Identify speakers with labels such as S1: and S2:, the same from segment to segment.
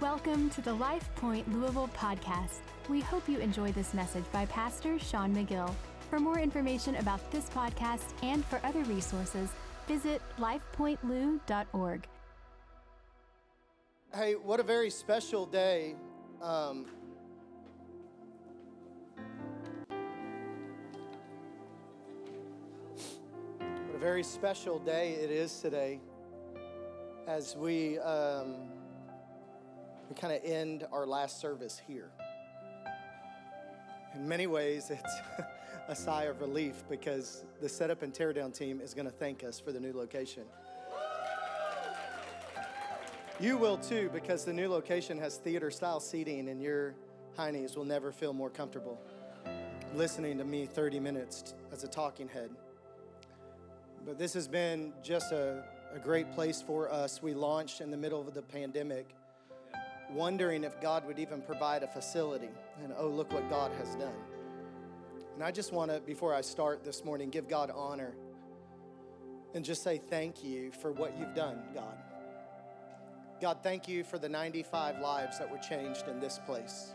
S1: Welcome to the Life Point Louisville podcast. We hope you enjoy this message by Pastor Sean McGill. For more information about this podcast and for other resources, visit lifepointlou.org.
S2: Hey, what a very special day. Um, what a very special day it is today as we, um, we kind of end our last service here. In many ways, it's a sigh of relief because the setup and teardown team is going to thank us for the new location. You will too, because the new location has theater style seating, and your heinies will never feel more comfortable listening to me 30 minutes as a talking head. But this has been just a, a great place for us. We launched in the middle of the pandemic, wondering if God would even provide a facility. And oh, look what God has done. And I just want to, before I start this morning, give God honor and just say thank you for what you've done, God. God, thank you for the 95 lives that were changed in this place.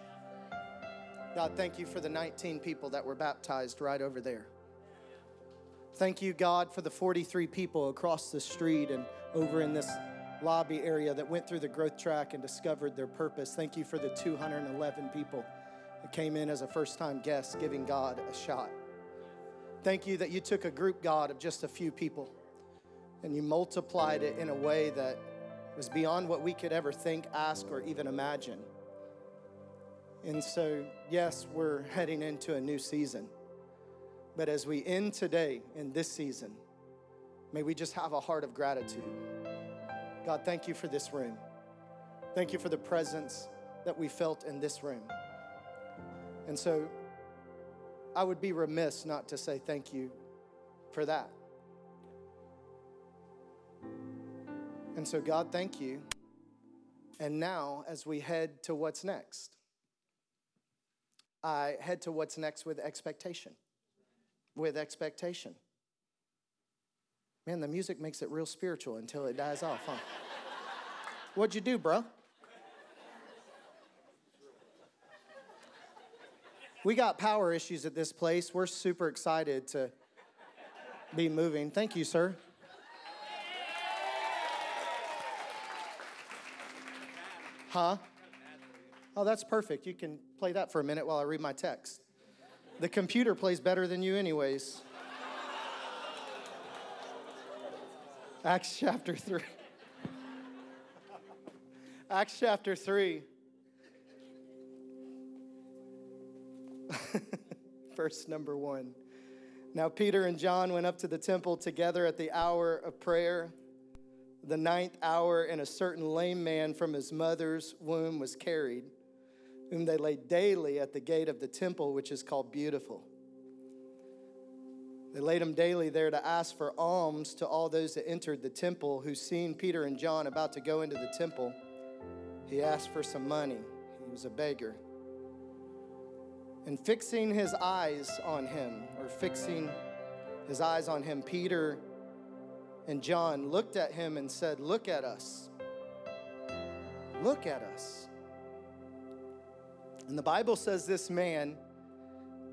S2: God, thank you for the 19 people that were baptized right over there. Thank you, God, for the 43 people across the street and over in this lobby area that went through the growth track and discovered their purpose. Thank you for the 211 people that came in as a first time guest, giving God a shot. Thank you that you took a group, God, of just a few people and you multiplied it in a way that was beyond what we could ever think, ask, or even imagine. And so, yes, we're heading into a new season. But as we end today in this season, may we just have a heart of gratitude. God, thank you for this room. Thank you for the presence that we felt in this room. And so, I would be remiss not to say thank you for that. And so, God, thank you. And now, as we head to what's next, I head to what's next with expectation. With expectation. Man, the music makes it real spiritual until it dies off, huh? What'd you do, bro? We got power issues at this place. We're super excited to be moving. Thank you, sir. Huh? Oh, that's perfect. You can play that for a minute while I read my text. The computer plays better than you, anyways. Acts chapter 3. Acts chapter 3. Verse number 1. Now Peter and John went up to the temple together at the hour of prayer the ninth hour, and a certain lame man from his mother's womb was carried, whom they laid daily at the gate of the temple, which is called Beautiful. They laid him daily there to ask for alms to all those that entered the temple, who, seen Peter and John about to go into the temple, he asked for some money. He was a beggar. And fixing his eyes on him, or fixing his eyes on him, Peter and John looked at him and said, Look at us. Look at us. And the Bible says this man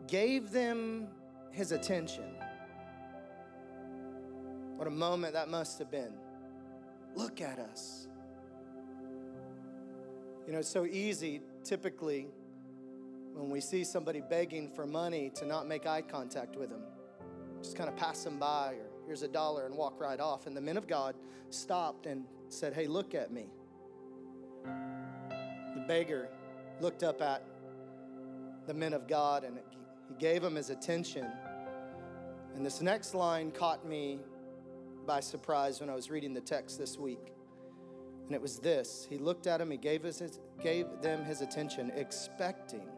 S2: gave them his attention. What a moment that must have been. Look at us. You know, it's so easy typically when we see somebody begging for money to not make eye contact with them, just kind of pass them by or here's a dollar, and walk right off. And the men of God stopped and said, Hey, look at me. The beggar looked up at the men of God and he gave them his attention. And this next line caught me by surprise when I was reading the text this week. And it was this He looked at him, he gave, his, gave them his attention, expecting,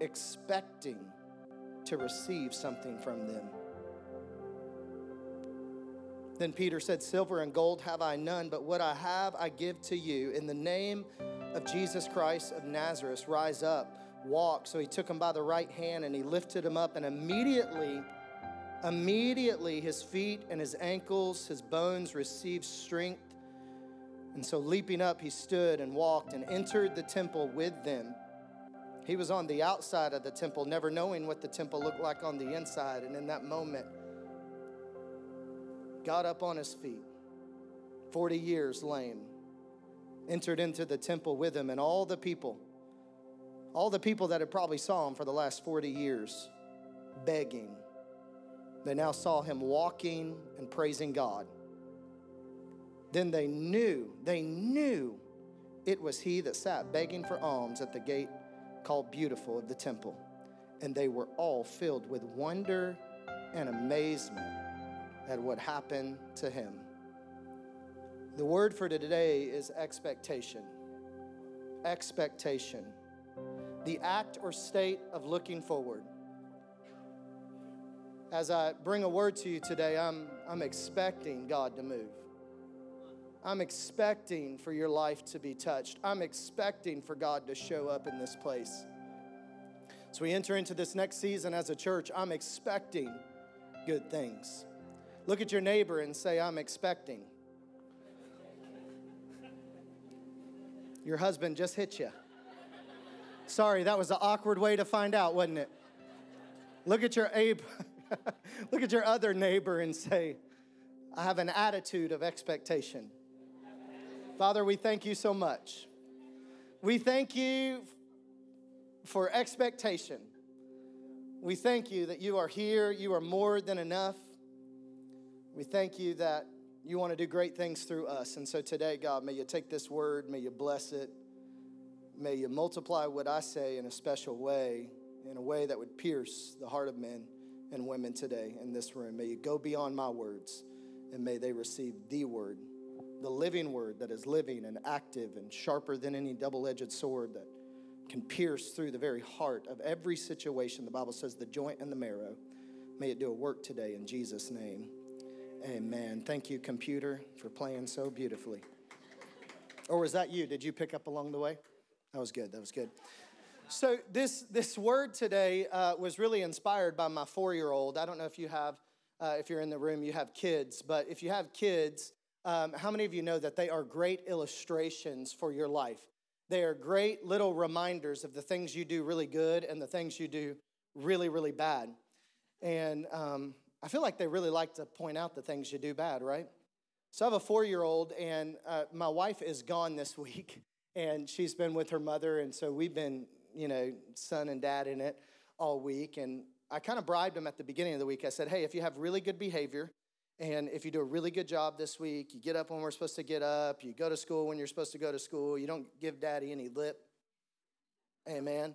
S2: expecting to receive something from them. Then Peter said, Silver and gold have I none, but what I have I give to you. In the name of Jesus Christ of Nazareth, rise up, walk. So he took him by the right hand and he lifted him up, and immediately, immediately his feet and his ankles, his bones received strength. And so, leaping up, he stood and walked and entered the temple with them. He was on the outside of the temple, never knowing what the temple looked like on the inside. And in that moment, got up on his feet, 40 years lame, entered into the temple with him, and all the people, all the people that had probably saw him for the last 40 years, begging, they now saw him walking and praising God. Then they knew, they knew it was he that sat begging for alms at the gate called Beautiful of the temple. And they were all filled with wonder and amazement at what happened to him. The word for today is expectation. Expectation. The act or state of looking forward. As I bring a word to you today, I'm, I'm expecting God to move. I'm expecting for your life to be touched. I'm expecting for God to show up in this place. So we enter into this next season as a church, I'm expecting good things. Look at your neighbor and say, I'm expecting. Your husband just hit you. Sorry, that was an awkward way to find out, wasn't it? Look at your Abe, look at your other neighbor and say, I have an attitude of expectation. Father, we thank you so much. We thank you for expectation. We thank you that you are here, you are more than enough. We thank you that you want to do great things through us. And so today, God, may you take this word, may you bless it, may you multiply what I say in a special way, in a way that would pierce the heart of men and women today in this room. May you go beyond my words, and may they receive the word the living word that is living and active and sharper than any double edged sword that can pierce through the very heart of every situation. The Bible says the joint and the marrow. May it do a work today in Jesus' name. Amen. Thank you, computer, for playing so beautifully. Or was that you? Did you pick up along the way? That was good. That was good. So this this word today uh, was really inspired by my four year old. I don't know if you have, uh, if you're in the room, you have kids, but if you have kids, um, how many of you know that they are great illustrations for your life? They are great little reminders of the things you do really good and the things you do really, really bad. And um, I feel like they really like to point out the things you do bad, right? So I have a four year old, and uh, my wife is gone this week, and she's been with her mother. And so we've been, you know, son and dad in it all week. And I kind of bribed him at the beginning of the week. I said, hey, if you have really good behavior, and if you do a really good job this week, you get up when we're supposed to get up, you go to school when you're supposed to go to school, you don't give daddy any lip. Amen.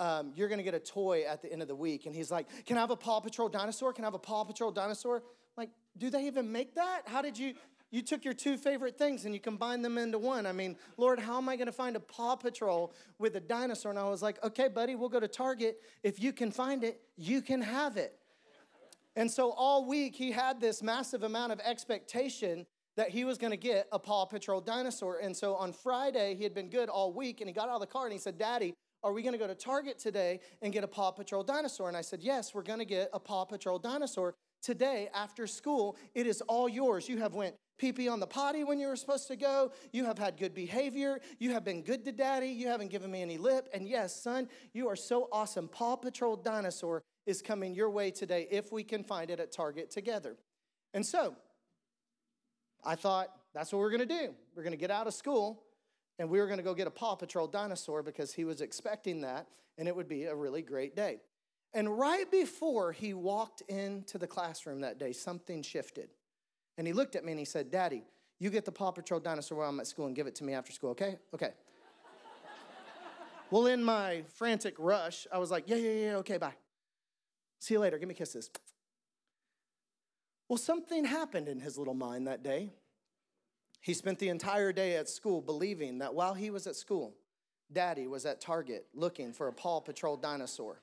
S2: Um, you're to get a toy at the end of the week. And he's like, Can I have a Paw Patrol dinosaur? Can I have a Paw Patrol dinosaur? I'm like, do they even make that? How did you? You took your two favorite things and you combined them into one. I mean, Lord, how am I going to find a Paw Patrol with a dinosaur? And I was like, okay, buddy, we'll go to Target. If you can find it, you can have it. And so all week he had this massive amount of expectation that he was going to get a Paw Patrol dinosaur. And so on Friday, he had been good all week and he got out of the car and he said, Daddy, are we going to go to Target today and get a Paw Patrol dinosaur? And I said, Yes, we're going to get a Paw Patrol dinosaur today after school. It is all yours. You have went pee pee on the potty when you were supposed to go. You have had good behavior. You have been good to daddy. You haven't given me any lip. And yes, son, you are so awesome. Paw Patrol dinosaur is coming your way today if we can find it at Target together. And so I thought that's what we're going to do. We're going to get out of school and we were going to go get a Paw Patrol dinosaur because he was expecting that and it would be a really great day. And right before he walked into the classroom that day, something shifted. And he looked at me and he said, Daddy, you get the Paw Patrol dinosaur while I'm at school and give it to me after school, okay? Okay. well, in my frantic rush, I was like, Yeah, yeah, yeah, okay, bye. See you later. Give me kisses. Well, something happened in his little mind that day. He spent the entire day at school believing that while he was at school, daddy was at Target looking for a Paw Patrol dinosaur.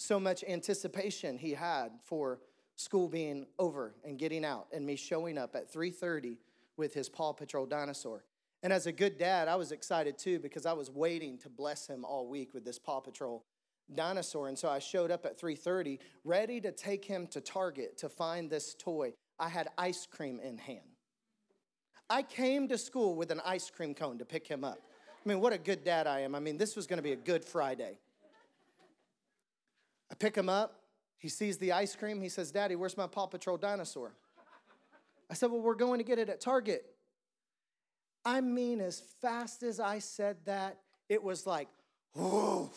S2: So much anticipation he had for school being over and getting out and me showing up at 3:30 with his Paw Patrol dinosaur. And as a good dad, I was excited too because I was waiting to bless him all week with this Paw Patrol dinosaur and so i showed up at 3.30 ready to take him to target to find this toy i had ice cream in hand I came to school with an ice cream cone to pick him up. I mean, what a good dad I am. I mean, this was going to be a good Friday. Pick him up. He sees the ice cream. He says, Daddy, where's my Paw Patrol dinosaur? I said, Well, we're going to get it at Target. I mean, as fast as I said that, it was like, whoa.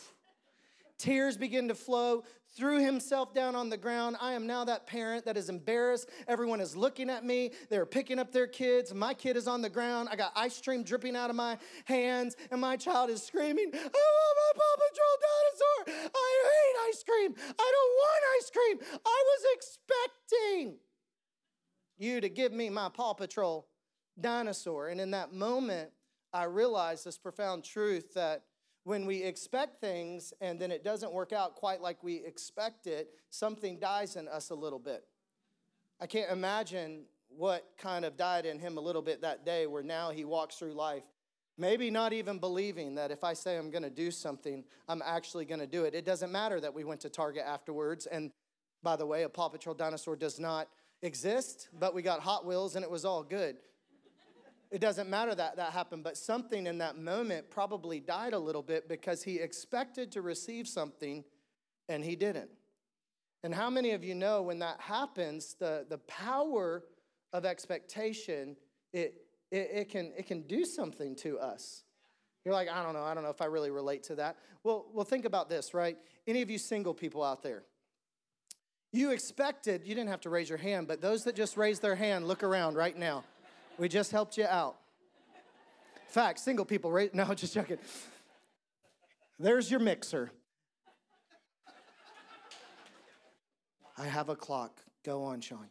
S2: Tears begin to flow, threw himself down on the ground. I am now that parent that is embarrassed. Everyone is looking at me. They're picking up their kids. My kid is on the ground. I got ice cream dripping out of my hands, and my child is screaming, I want my Paw Patrol dinosaur. I hate ice cream. I don't want ice cream. I was expecting you to give me my Paw Patrol dinosaur. And in that moment, I realized this profound truth that when we expect things and then it doesn't work out quite like we expect it, something dies in us a little bit. I can't imagine what kind of died in him a little bit that day where now he walks through life maybe not even believing that if I say I'm going to do something, I'm actually going to do it. It doesn't matter that we went to Target afterwards. And by the way, a Paw Patrol dinosaur does not exist, but we got Hot Wheels and it was all good. It doesn't matter that that happened, but something in that moment probably died a little bit because he expected to receive something and he didn't. And how many of you know when that happens, the, the power of expectation, it, it, it, can, it can do something to us. You're like, I don't know, I don't know if I really relate to that. Well, well, think about this, right? Any of you single people out there, you expected, you didn't have to raise your hand, but those that just raised their hand, look around right now. We just helped you out. Fact, single people, right? No, just joking. There's your mixer. I have a clock. Go on, Sean.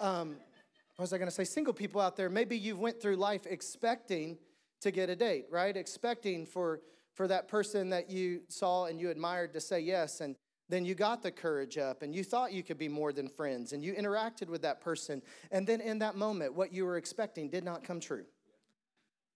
S2: Um, what was I going to say? Single people out there, maybe you've went through life expecting to get a date, right? Expecting for for that person that you saw and you admired to say yes, and then you got the courage up and you thought you could be more than friends and you interacted with that person. And then in that moment, what you were expecting did not come true.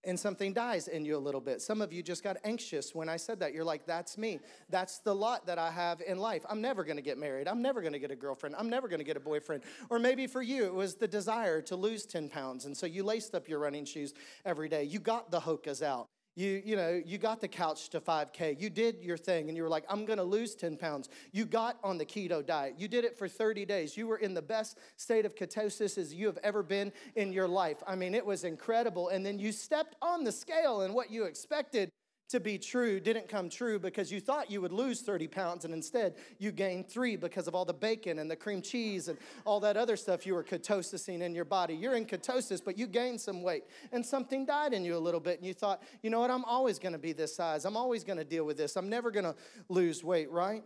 S2: And something dies in you a little bit. Some of you just got anxious when I said that. You're like, that's me. That's the lot that I have in life. I'm never gonna get married. I'm never gonna get a girlfriend. I'm never gonna get a boyfriend. Or maybe for you, it was the desire to lose 10 pounds. And so you laced up your running shoes every day. You got the hokas out you, you know, you got the couch to 5K. You did your thing and you were like, I'm gonna lose 10 pounds. You got on the keto diet. You did it for 30 days. You were in the best state of ketosis as you have ever been in your life. I mean, it was incredible. And then you stepped on the scale and what you expected to be true didn't come true because you thought you would lose 30 pounds and instead you gained three because of all the bacon and the cream cheese and all that other stuff you were ketosising in your body. You're in ketosis, but you gained some weight and something died in you a little bit and you thought, you know what, I'm always gonna be this size. I'm always gonna deal with this. I'm never gonna lose weight, right?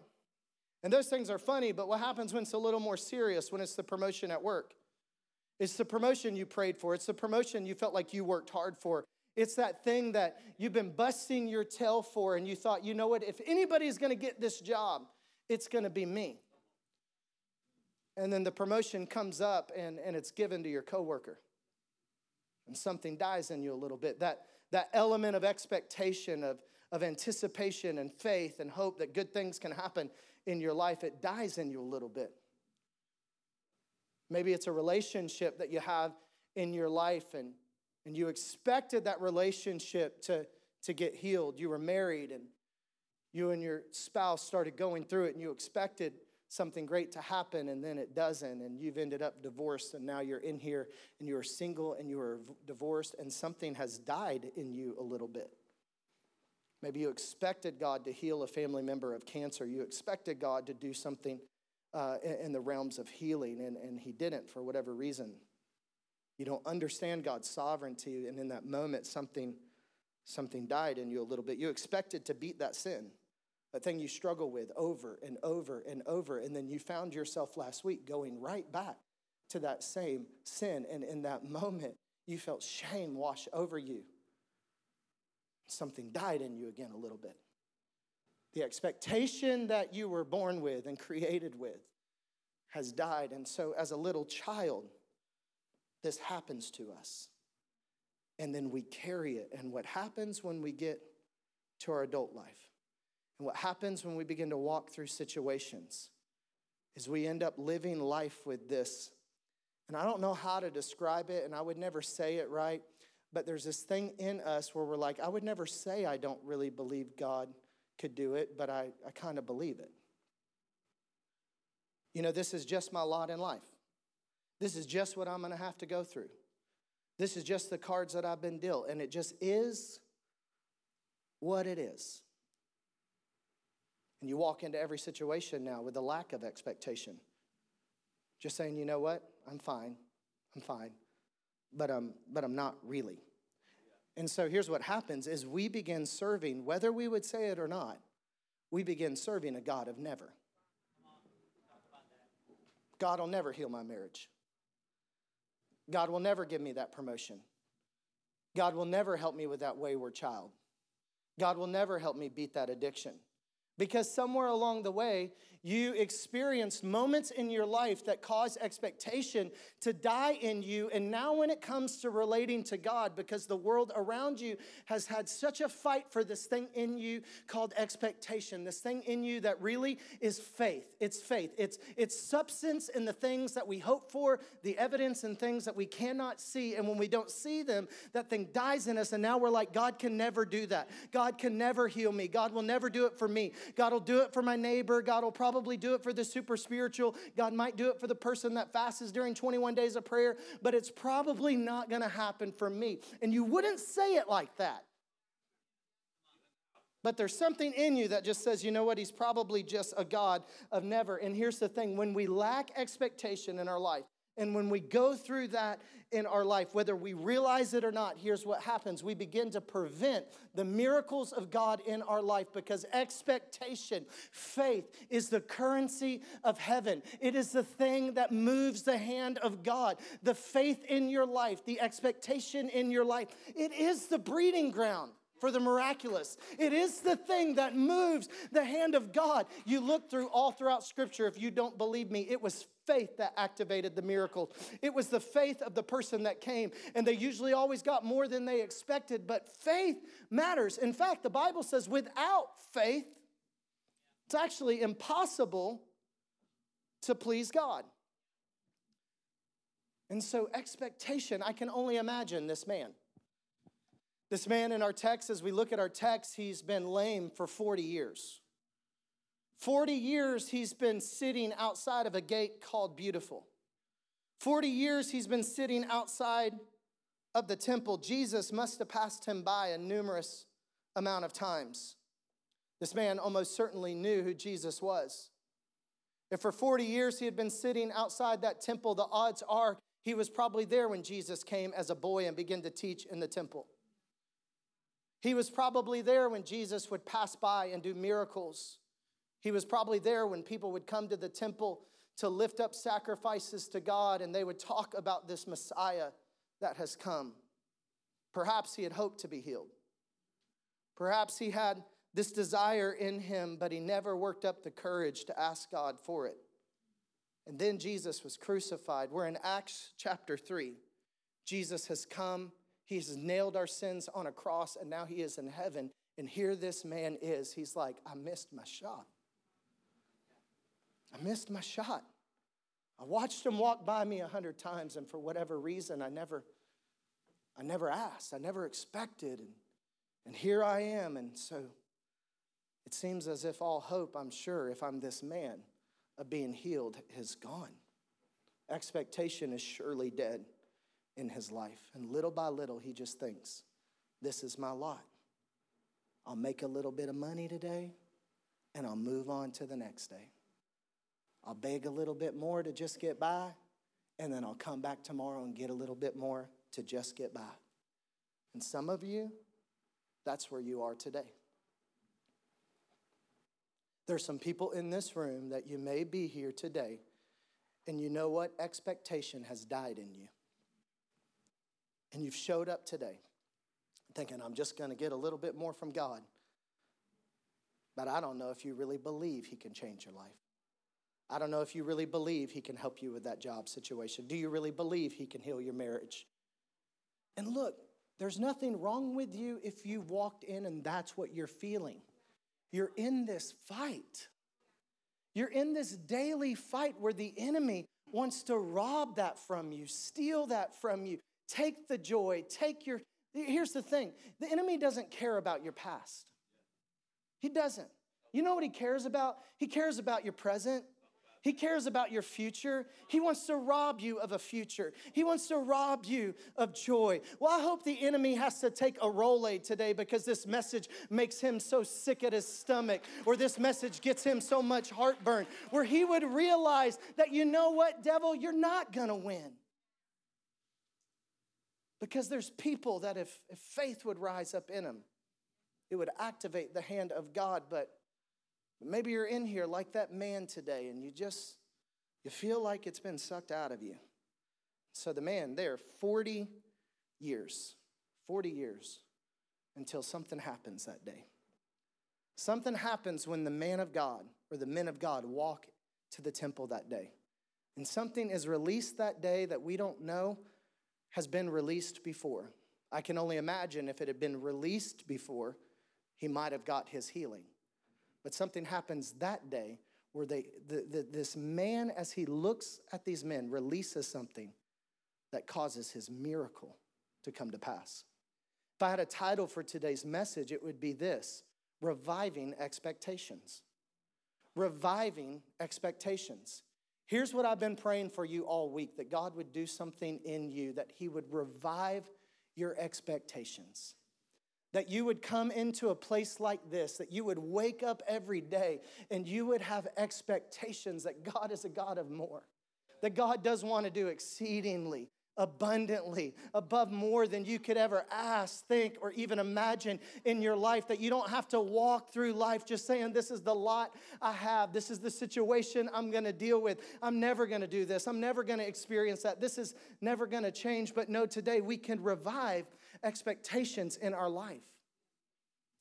S2: And those things are funny, but what happens when it's a little more serious, when it's the promotion at work? It's the promotion you prayed for. It's the promotion you felt like you worked hard for. It's that thing that you've been busting your tail for, and you thought, you know what, if anybody's gonna get this job, it's gonna be me. And then the promotion comes up and, and it's given to your coworker. And something dies in you a little bit. That, that element of expectation, of, of anticipation and faith and hope that good things can happen in your life, it dies in you a little bit. Maybe it's a relationship that you have in your life and and you expected that relationship to, to get healed. You were married and you and your spouse started going through it and you expected something great to happen and then it doesn't and you've ended up divorced and now you're in here and you're single and you are divorced and something has died in you a little bit. Maybe you expected God to heal a family member of cancer. You expected God to do something uh, in the realms of healing and, and he didn't for whatever reason. You don't understand God's sovereignty, and in that moment, something, something died in you a little bit. You expected to beat that sin, that thing you struggle with over and over and over, and then you found yourself last week going right back to that same sin. And in that moment, you felt shame wash over you. Something died in you again a little bit. The expectation that you were born with and created with has died. And so, as a little child, this happens to us. And then we carry it. And what happens when we get to our adult life? And what happens when we begin to walk through situations is we end up living life with this And I don't know how to describe it, and I would never say it right, but there's this thing in us where we're like, I would never say I don't really believe God could do it, but I, I kind of believe it. You know, this is just my lot in life. This is just what I'm going to have to go through. This is just the cards that I've been dealt, and it just is what it is. And you walk into every situation now with a lack of expectation. Just saying, you know what? I'm fine. I'm fine. But I'm, but I'm not really. And so here's what happens is we begin serving, whether we would say it or not, we begin serving a God of never. God will never heal my marriage. God will never give me that promotion. God will never help me with that wayward child. God will never help me beat that addiction. Because somewhere along the way, you experienced moments in your life that caused expectation to die in you. And now, when it comes to relating to God, because the world around you has had such a fight for this thing in you called expectation, this thing in you that really is faith. It's faith, it's, it's substance in the things that we hope for, the evidence in things that we cannot see. And when we don't see them, that thing dies in us. And now we're like, God can never do that. God can never heal me. God will never do it for me. God will do it for my neighbor. God will probably probably do it for the super spiritual. God might do it for the person that fasts during 21 days of prayer, but it's probably not going to happen for me. And you wouldn't say it like that. But there's something in you that just says, you know what, he's probably just a God of never. And here's the thing when we lack expectation in our life, and when we go through that in our life, whether we realize it or not, here's what happens. We begin to prevent the miracles of God in our life because expectation, faith, is the currency of heaven. It is the thing that moves the hand of God. The faith in your life, the expectation in your life, it is the breeding ground for the miraculous. It is the thing that moves the hand of God. You look through all throughout Scripture, if you don't believe me, it was faith that activated the miracle. It was the faith of the person that came, and they usually always got more than they expected, but faith matters. In fact, the Bible says without faith, it's actually impossible to please God. And so, expectation, I can only imagine this man. This man in our text, as we look at our text, he's been lame for 40 years. 40 years he's been sitting outside of a gate called Beautiful. 40 years he's been sitting outside of the temple. Jesus must have passed him by a numerous amount of times. This man almost certainly knew who Jesus was. If for 40 years he had been sitting outside that temple, the odds are he was probably there when Jesus came as a boy and began to teach in the temple. He was probably there when Jesus would pass by and do miracles. He was probably there when people would come to the temple to lift up sacrifices to God and they would talk about this Messiah that has come. Perhaps he had hoped to be healed. Perhaps he had this desire in him, but he never worked up the courage to ask God for it. And then Jesus was crucified. We're in Acts chapter 3. Jesus has come he has nailed our sins on a cross and now he is in heaven. And here this man is. He's like, I missed my shot. I missed my shot. I watched him walk by me a hundred times, and for whatever reason, I never, I never asked, I never expected, and, and here I am. And so it seems as if all hope, I'm sure, if I'm this man, of being healed is gone. Expectation is surely dead in his life. And little by little, he just thinks, this is my lot. I'll make a little bit of money today and I'll move on to the next day. I'll beg a little bit more to just get by, and then I'll come back tomorrow and get a little bit more to just get by. And some of you, that's where you are today. There's some people in this room that you may be here today, and you know what? Expectation has died in you and you've showed up today thinking, I'm just going to get a little bit more from God. But I don't know if you really believe He can change your life. I don't know if you really believe He can help you with that job situation. Do you really believe He can heal your marriage? And look, there's nothing wrong with you if you walked in and that's what you're feeling. You're in this fight. You're in this daily fight where the enemy wants to rob that from you, steal that from you, take the joy, take your. Here's the thing the enemy doesn't care about your past. He doesn't. You know what he cares about? He cares about your present. He cares about your future. He wants to rob you of a future. He wants to rob you of joy. Well, I hope the enemy has to take a Rolaid today because this message makes him so sick at his stomach, or this message gets him so much heartburn, where he would realize that, you know what, devil, you're not gonna win. Because there's people that if, if faith would rise up in them, it would activate the hand of God, but Maybe you're in here like that man today and you just you feel like it's been sucked out of you. So the man there 40 years. 40 years until something happens that day. Something happens when the man of God or the men of God walk to the temple that day. And something is released that day that we don't know has been released before. I can only imagine if it had been released before, he might have got his healing. But something happens that day where they, the, the, this man, as he looks at these men, releases something that causes his miracle to come to pass. If I had a title for today's message, it would be this Reviving Expectations. Reviving Expectations. Here's what I've been praying for you all week that God would do something in you, that He would revive your expectations that you would come into a place like this, that you would wake up every day and you would have expectations that God is a God of more, that God does want to do exceedingly, abundantly, above more than you could ever ask, think, or even imagine in your life, that you don't have to walk through life just saying, This is the lot I have, this is the situation I'm gonna deal with. I'm never gonna do this, I'm never gonna experience that, this is never gonna change. But no, today we can revive expectations in our life.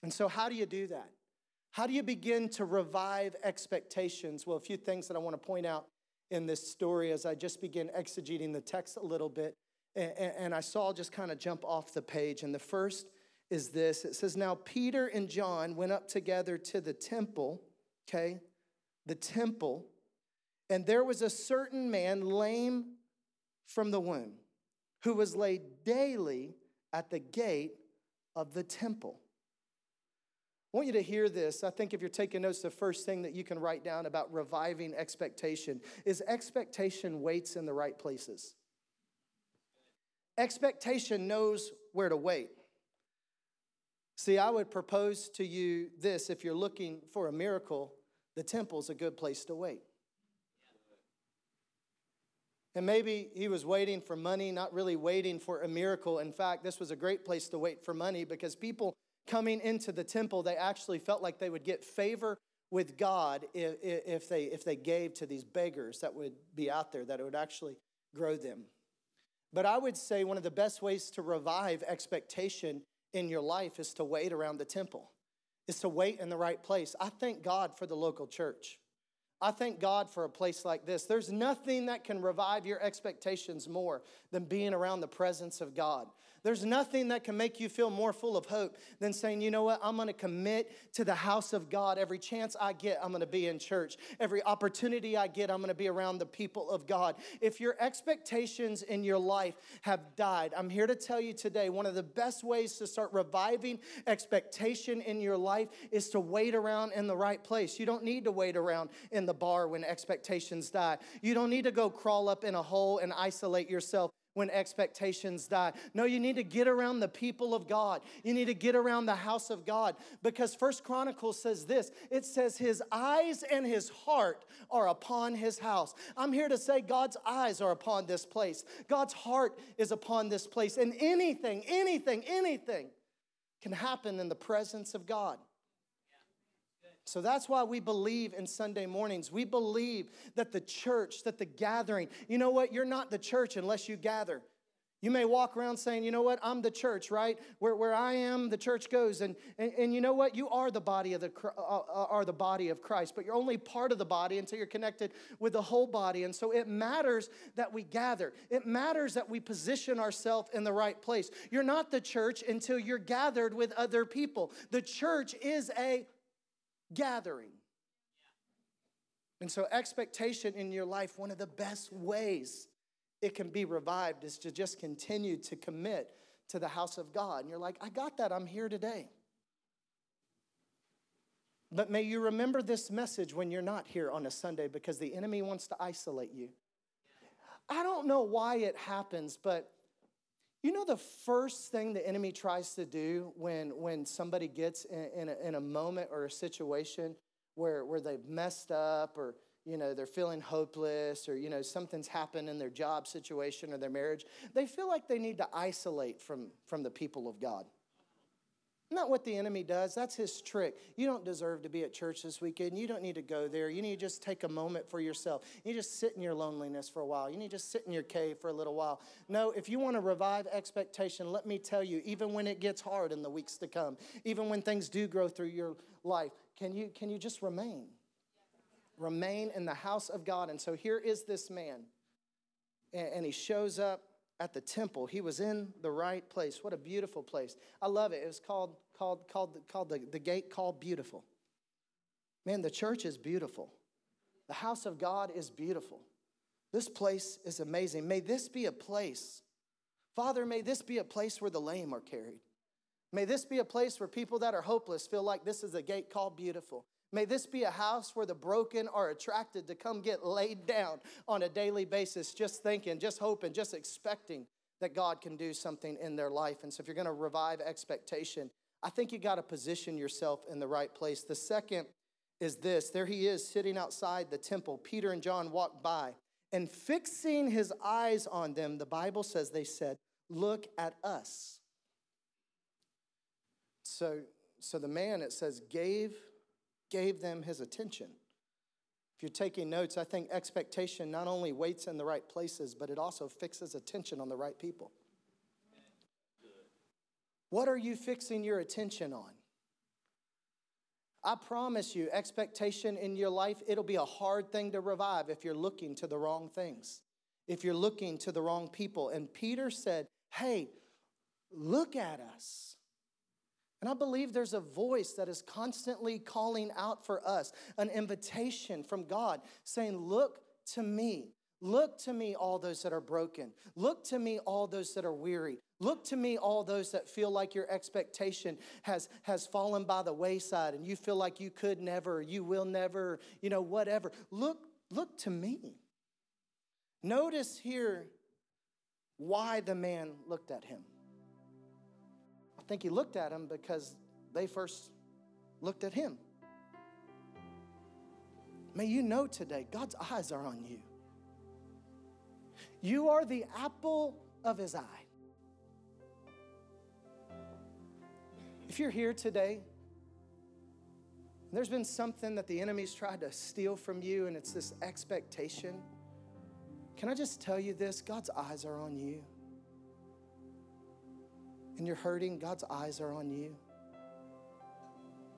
S2: And so, how do you do that? How do you begin to revive expectations? Well, a few things that I want to point out in this story as I just begin exegeting the text a little bit. And I saw just kind of jump off the page. And the first is this it says, Now Peter and John went up together to the temple, okay? The temple. And there was a certain man lame from the womb who was laid daily at the gate of the temple. I want you to hear this. I think if you're taking notes, the first thing that you can write down about reviving expectation is expectation waits in the right places. Expectation knows where to wait. See, I would propose to you this if you're looking for a miracle, the temple's a good place to wait. And maybe he was waiting for money, not really waiting for a miracle. In fact, this was a great place to wait for money because people coming into the temple, they actually felt like they would get favor with God if, if, they, if they gave to these beggars that would be out there, that it would actually grow them. But I would say one of the best ways to revive expectation in your life is to wait around the temple, is to wait in the right place. I thank God for the local church. I thank God for a place like this. There's nothing that can revive your expectations more than being around the presence of God. There's nothing that can make you feel more full of hope than saying, you know what, I'm gonna commit to the house of God. Every chance I get, I'm gonna be in church. Every opportunity I get, I'm gonna be around the people of God. If your expectations in your life have died, I'm here to tell you today one of the best ways to start reviving expectation in your life is to wait around in the right place. You don't need to wait around in the bar when expectations die. You don't need to go crawl up in a hole and isolate yourself when expectations die. No, you need to get around the people of God. You need to get around the house of God because First Chronicles says this. It says his eyes and his heart are upon his house. I'm here to say God's eyes are upon this place. God's heart is upon this place and anything, anything, anything can happen in the presence of God. So that's why we believe in Sunday mornings. We believe that the church, that the gathering, you know what? You're not the church unless you gather. You may walk around saying, you know what, I'm the church, right? Where, where I am, the church goes. And, and, and you know what? You are the body of the uh, uh, are the body of Christ, but you're only part of the body until you're connected with the whole body. And so it matters that we gather. It matters that we position ourselves in the right place. You're not the church until you're gathered with other people. The church is a gathering. And so, expectation in your life, one of the best ways it can be revived is to just continue to commit to the house of God. And you're like, I got that. I'm here today. But may you remember this message when you're not here on a Sunday because the enemy wants to isolate you. I don't know why it happens, but you know the first thing the enemy tries to do when, when somebody gets in, in, a, in a moment or a situation where, where they've messed up or you know they're feeling hopeless or you know something's happened in their job situation or their marriage they feel like they need to isolate from from the people of god isn't that what the enemy does? That's his trick. You don't deserve to be at church this weekend. You don't need to go there. You need to just take a moment for yourself. You just sit in your loneliness for a while. You need to just sit in your cave for a little while. No, if you want to revive expectation, let me tell you, even when it gets hard in the weeks to come, even when things do grow through your life, can you, can you just remain? Remain in the house of God. And so here is this man, and he shows up at the temple. He was in the right place. What a beautiful place. I love it. It was called, called, called, called the, the gate called beautiful. Man, the church is beautiful. The house of God is beautiful. This place is amazing. May this be a place, Father, may this be a place where the lame are carried. May this be a place where people that are hopeless feel like this is a gate called beautiful. May this be a house where the broken are attracted to come get laid down on a daily basis, just thinking, just hoping, just expecting that God can do something in their life. And so, if you're going to revive expectation, I think you got to position yourself in the right place. The second is this there he is sitting outside the temple. Peter and John walked by, and fixing his eyes on them, the Bible says they said, Look at us. So, so the man, it says, gave gave them his attention. If you're taking notes, I think expectation not only waits in the right places, but it also fixes attention on the right people. What are you fixing your attention on? I promise you, expectation in your life, it'll be a hard thing to revive if you're looking to the wrong things, if you're looking to the wrong people. And Peter said, Hey, look at us. And I believe there's a voice that is constantly calling out for us, an invitation from God saying, Look to me. Look to me, all those that are broken. Look to me, all those that are weary. Look to me, all those that feel like your expectation has, has fallen by the wayside and you feel like you could never, you will never, you know, whatever. Look, look to me. Notice here why the man looked at him. I think he looked at him because they first looked at him. May you know today, God's eyes are on you. You are the apple of his eye. If you're here today, there's been something that the enemy's tried to steal from you, and it's this expectation. Can I just tell you this? God's eyes are on you and you're hurting, God's eyes are on you.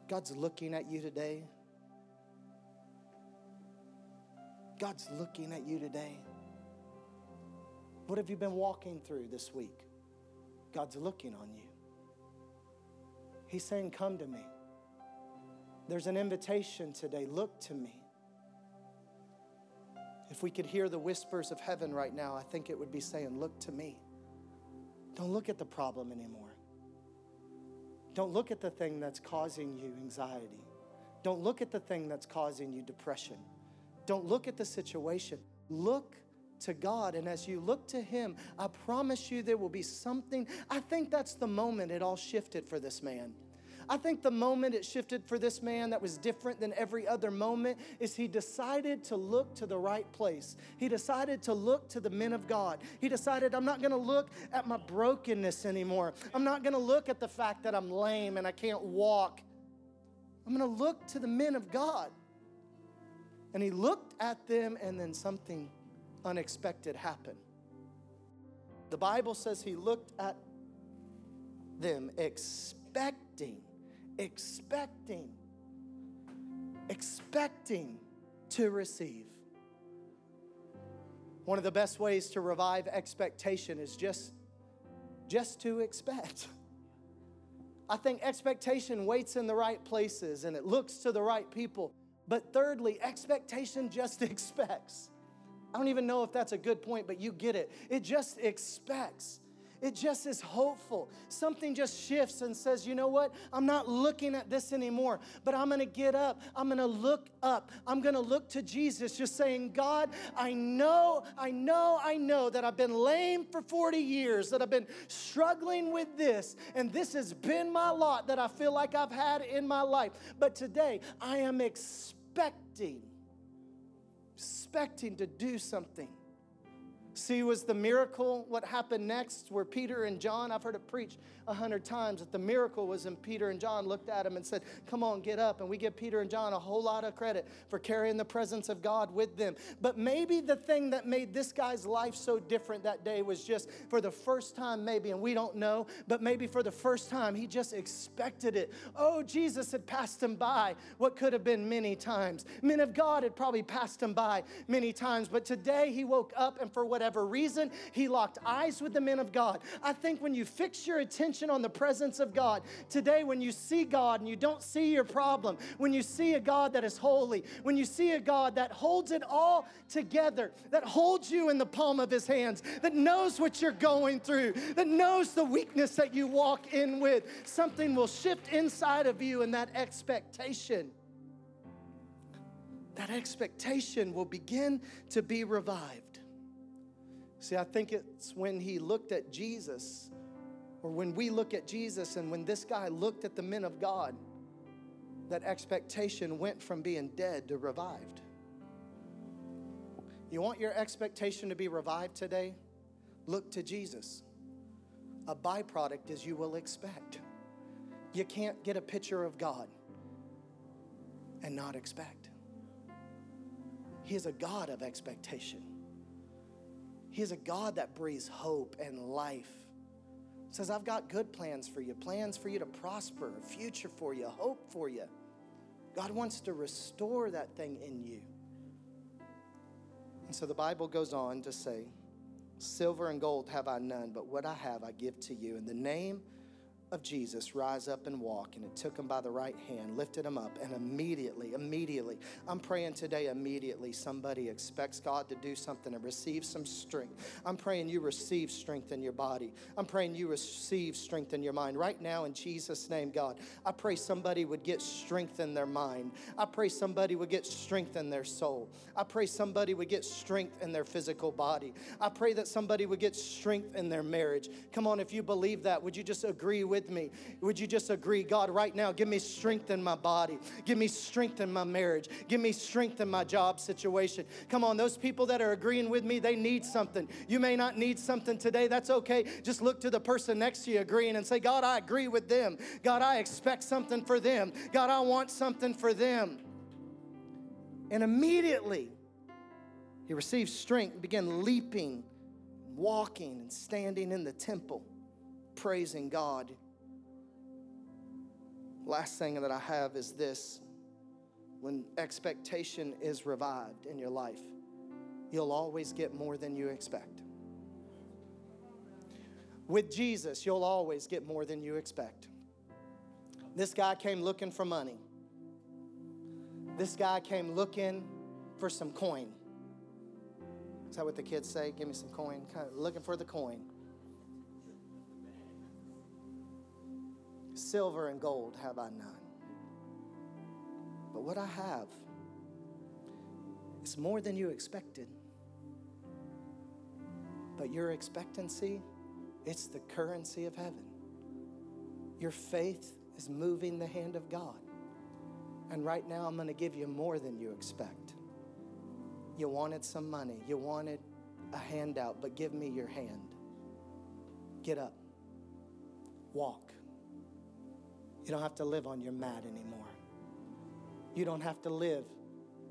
S2: God's looking at you today. God's looking at you today. What have you been walking through this week? God's looking on you. He's saying, Come to me. There's an invitation today. Look to me. If we could hear the whispers of heaven right now, I think it would be saying, Look to me. Don't look at the problem anymore. Don't look at the thing that's causing you anxiety. Don't look at the thing that's causing you depression. Don't look at the situation. Look to God. And as you look to Him, I promise you there will be something. I think that's the moment it all shifted for this man. I think the moment it shifted for this man that was different than every other moment is he decided to look to the right place. He decided to look to the men of God. He decided, I'm not going to look at my brokenness anymore. I'm not going to look at the fact that I'm lame and I can't walk. I'm going to look to the men of God. And he looked at them, and then something unexpected happened. The Bible says he looked at them expecting expecting, expecting to receive. One of the best ways to revive expectation is just, just to expect. I think expectation waits in the right places and it looks to the right people. But thirdly, expectation just expects. I don't even know if that's a good point, but you get it. It just expects. It just is hopeful. Something just shifts and says, you know what? I'm not looking at this anymore, but I'm to get up. I'm to look up. I'm to look to Jesus, just saying, God, I know, I know, I know that I've been lame for 40 years, that I've been struggling with this, and this has been my lot that I feel like I've had in my life. But today, I am expecting, expecting to do something See, was the miracle what happened next where Peter and John, I've heard it preached a hundred times that the miracle was when Peter and John looked at him and said, Come on, get up. And we give Peter and John a whole lot of credit for carrying the presence of God with them. But maybe the thing that made this guy's life so different that day was just for the first time, maybe, and we don't know, but maybe for the first time, he just expected it. Oh, Jesus had passed him by what could have been many times. Men of God had probably passed him by many times, but today he woke up and for whatever reason, he locked eyes with the men of God. I think when you fix your attention, attention on the presence of God. Today, when you see God and you don't see your problem, when you see a God that is holy, when you see a God that holds it all together, that holds you in the palm of his hands, that knows what you're going through, that knows the weakness that you walk in with, something will shift inside of you and that expectation that expectation will begin to be revived. See, I think it's when he looked at Jesus or when we look at Jesus and when this guy looked at the men of God, that expectation went from being dead to revived. You want your expectation to be revived today? Look to Jesus. A byproduct is you will expect. You can't get a picture of God and not expect. He is a God of expectation. He is a God that breathes hope and life says, I've got good plans for you, plans for you to prosper, a future for you, hope for you. God wants to restore that thing in you. And so the Bible goes on to say, Silver and gold have I none, but what I have I give to you. In the name of Jesus, rise up and walk. And it took him by the right hand, lifted him up, and immediately, immediately, I'm praying today, immediately, somebody expects God to do something and receive some strength. I'm praying you receive strength in your body. I'm praying you receive strength in your mind. Right now, in Jesus' name, God, I pray somebody would get strength in their mind. I pray somebody would get strength in their soul. I pray somebody would get strength in their physical body. I pray that somebody would get strength in their marriage. Come on, if you believe that, would you just agree with with me, would you just agree, God, right now, give me strength in my body, give me strength in my marriage, give me strength in my job situation. Come on, those people that are agreeing with me, they need something. You may not need something today, that's okay. Just look to the person next to you agreeing and say, God, I agree with them. God, I expect something for them. God, I want something for them. And immediately, he received strength, and began leaping, walking, and standing in the temple, praising God. Last thing that I have is this when expectation is revived in your life, you'll always get more than you expect. With Jesus, you'll always get more than you expect. This guy came looking for money. This guy came looking for some coin. Is that what the kids say? Give me some coin. Kind of looking for the coin. Silver and gold have I none. But what I have is more than you expected. But your expectancy, it's the currency of heaven. Your faith is moving the hand of God. And right now, I'm going to give you more than you expect. You wanted some money, you wanted a handout, but give me your hand. Get up, walk. You don't have to live on your mat anymore. You don't have to live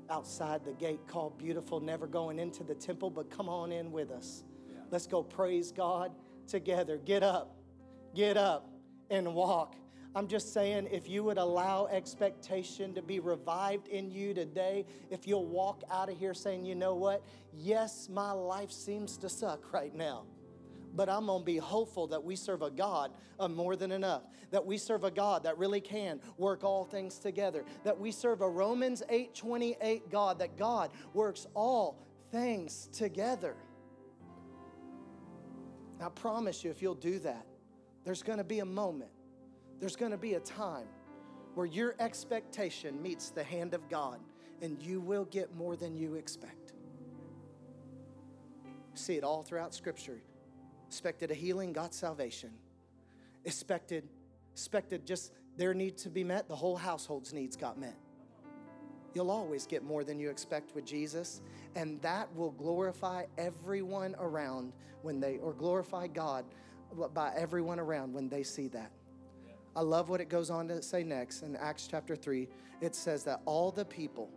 S2: outside the gate called beautiful, never going into the temple, but come on in with us. Yeah. Let's go praise God together. Get up, get up, and walk. I'm just saying, if you would allow expectation to be revived in you today, if you'll walk out of here saying, you know what? Yes, my life seems to suck right now but I'm going to be hopeful that we serve a God of more than enough, that we serve a God that really can work all things together, that we serve a Romans 8:28 God, that God works all things together. I promise you, if you'll do that, there's going to be a moment, there's going to be a time where your expectation meets the hand of God and you will get more than you expect. See it all throughout Scripture. Expected a healing, got salvation. Expected, expected just their need to be met, the whole household's needs got met. You'll always get more than you expect with Jesus, and that will glorify everyone around when they, or glorify God by everyone around when they see that. I love what it goes on to say next in Acts chapter 3. It says that all the people,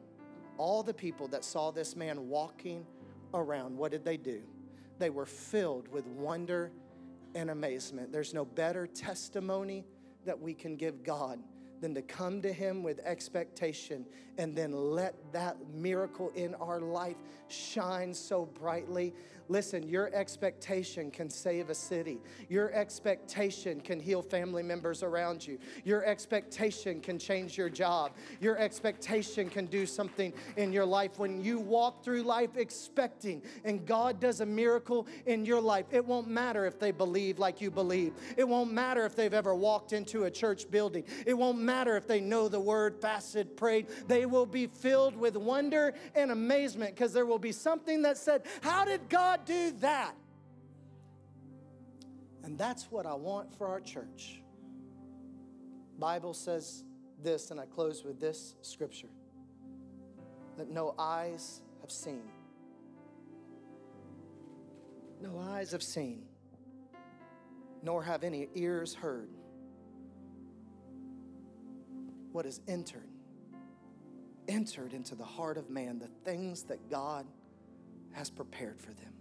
S2: all the people that saw this man walking around, what did they do? They were filled with wonder and amazement. There's no better testimony that we can give God than to come to Him with expectation and then let that miracle in our life shine so brightly Listen, your expectation can save a city. Your expectation can heal family members around you. Your expectation can change your job. Your expectation can do something in your life. When you walk through life expecting and God does a miracle in your life, it won't matter if they believe like you believe. It won't matter if they've ever walked into a church building. It won't matter if they know the word, fasted, prayed. They will be filled with wonder and amazement because there will be something that said, How did God not do that. And that's what I want for our church. Bible says this and I close with this scripture that no eyes have seen. No eyes have seen, nor have any ears heard what has entered entered into the heart of man the things that God has prepared for them.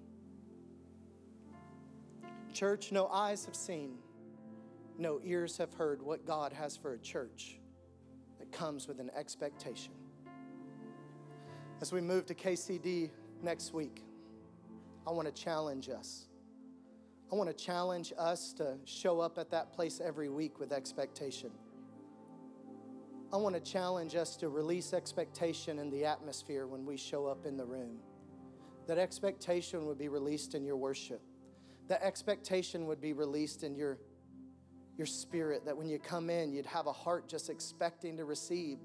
S2: Church, no eyes have seen, no ears have heard what God has for a church that comes with an expectation. As we move to KCD next week, I want to challenge us. I want to challenge us to show up at that place every week with expectation. I want to challenge us to release expectation in the atmosphere when we show up in the room. That expectation would be released in your worship that expectation would be released in your, your spirit, that when you come in, you'd have a heart just expecting to receive,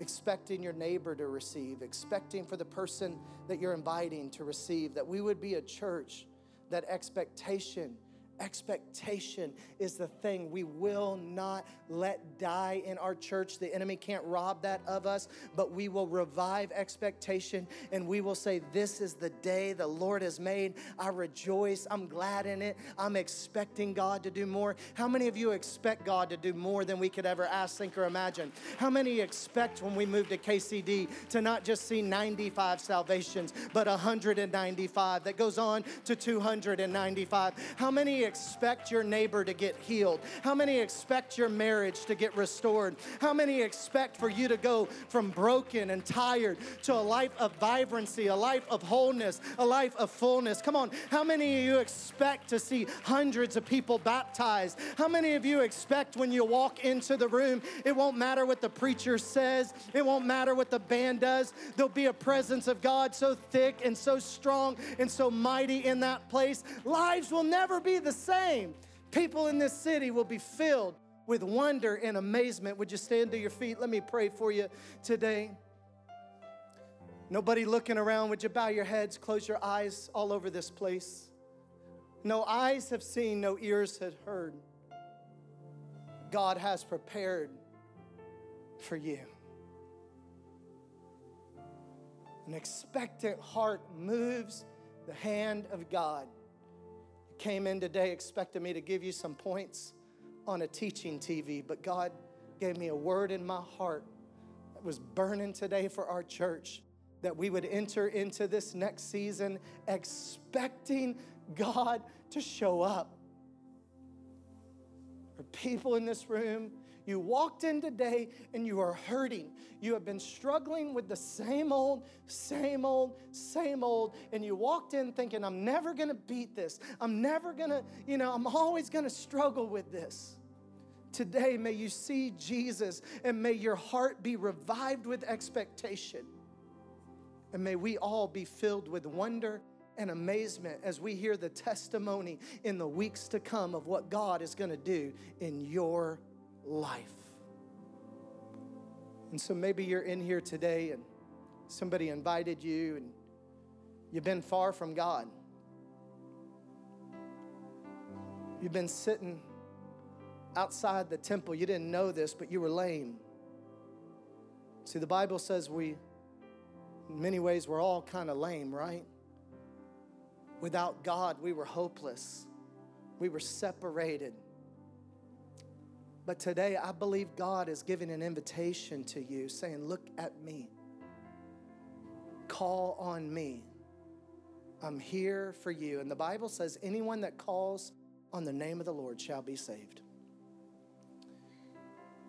S2: expecting your neighbor to receive, expecting for the person that you're inviting to receive, that we would be a church that expectation Expectation is the thing we will not let die in our church. The enemy can't rob that of us, but we will revive expectation and we will say, This is the day the Lord has made. I rejoice. I'm glad in it. I'm expecting God to do more. How many of you expect God to do more than we could ever ask, think, or imagine? How many expect when we move to KCD to not just see 95 salvations, but 195 that goes on to 295? How many expect your neighbor to get healed? How many expect your marriage to get restored? How many expect for you to go from broken and tired to a life of vibrancy, a life of wholeness, a life of fullness? Come on, how many of you expect to see hundreds of people baptized? How many of you expect when you walk into the room, it won't matter what the preacher says, it won't matter what the band does, there'll be a presence of God so thick and so strong and so mighty in that place. Lives will never be the same. People in this city will be filled with wonder and amazement. Would you stand to your feet? Let me pray for you today. Nobody looking around. Would you bow your heads, close your eyes all over this place? No eyes have seen, no ears have heard. God has prepared for you. An expectant heart moves the hand of God came in today expecting me to give you some points on a teaching TV, but God gave me a word in my heart that was burning today for our church that we would enter into this next season expecting God to show up. Or people in this room, you walked in today and you are hurting. You have been struggling with the same old, same old, same old. And you walked in thinking, I'm never gonna beat this. I'm never gonna, you know, I'm always gonna struggle with this. Today, may you see Jesus and may your heart be revived with expectation. And may we all be filled with wonder and amazement as we hear the testimony in the weeks to come of what God is going to do in your life. And so maybe you're in here today and somebody invited you and you've been far from God. You've been sitting outside the temple. You didn't know this, but you were lame. See, the Bible says we, in many ways, we're all kind of lame, right? Without God, we were hopeless. We were separated. But today, I believe God is giving an invitation to you, saying, Look at me. Call on me. I'm here for you. And the Bible says, Anyone that calls on the name of the Lord shall be saved.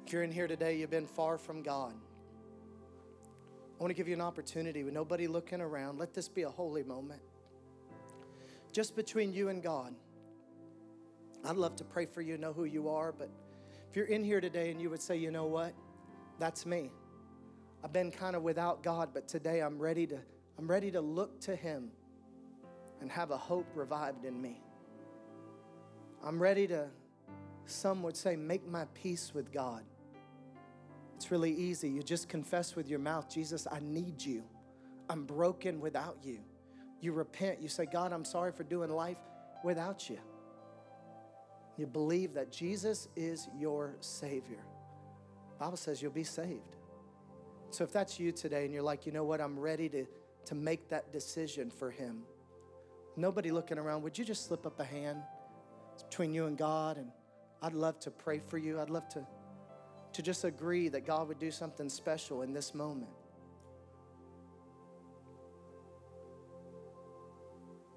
S2: If you're in here today, you've been far from God. I want to give you an opportunity with nobody looking around. Let this be a holy moment just between you and God. I'd love to pray for you, know who you are, but you're in here today and you would say, you know what? That's me. I've been kind of without God, but today I'm ready to I'm ready to look to him and have a hope revived in me. I'm ready to some would say make my peace with God. It's really easy. You just confess with your mouth, Jesus, I need you. I'm broken without you. You repent. You say, God, I'm sorry for doing life without you. You believe that Jesus is your Savior. The Bible says you'll be saved. So if that's you today and you're like, you know what, I'm ready to, to make that decision for Him. Nobody looking around, would you just slip up a hand? It's between you and God, and I'd love to pray for you. I'd love to, to just agree that God would do something special in this moment.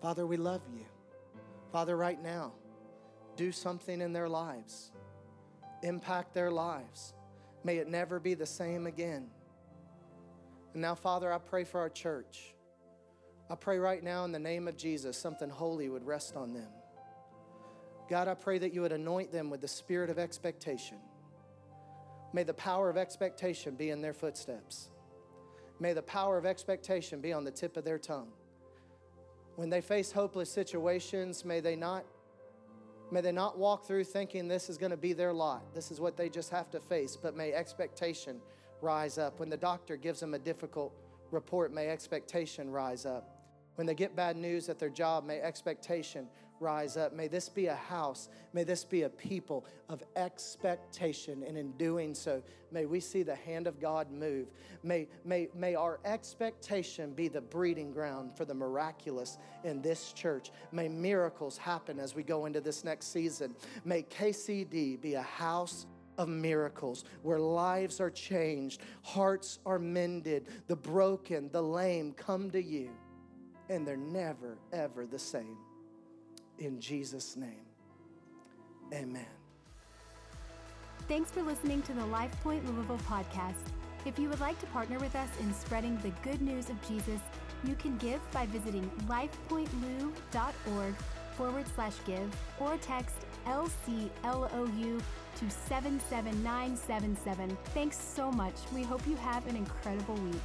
S2: Father, we love you. Father, right now, do something in their lives, impact their lives. May it never be the same again. And now, Father, I pray for our church. I pray right now in the name of Jesus, something holy would rest on them. God, I pray that you would anoint them with the spirit of expectation. May the power of expectation be in their footsteps. May the power of expectation be on the tip of their tongue. When they face hopeless situations, may they not may they not walk through thinking this is going to be their lot. This is what they just have to face, but may expectation rise up. When the doctor gives them a difficult report, may expectation rise up. When they get bad news at their job, may expectation rise up. May this be a house. May this be a people of expectation. And in doing so, may we see the hand of God move. May, may, may our expectation be the breeding ground for the miraculous in this church. May miracles happen as we go into this next season. May KCD be a house of miracles where lives are changed, hearts are mended, the broken, the lame come to you, and they're never, ever the same in Jesus' name. Amen.
S1: Thanks for listening to the LifePoint Louisville podcast. If you would like to partner with us in spreading the good news of Jesus, you can give by visiting lifepointlou.org forward slash give or text LCLOU to 77977. Thanks so much. We hope you have an incredible week.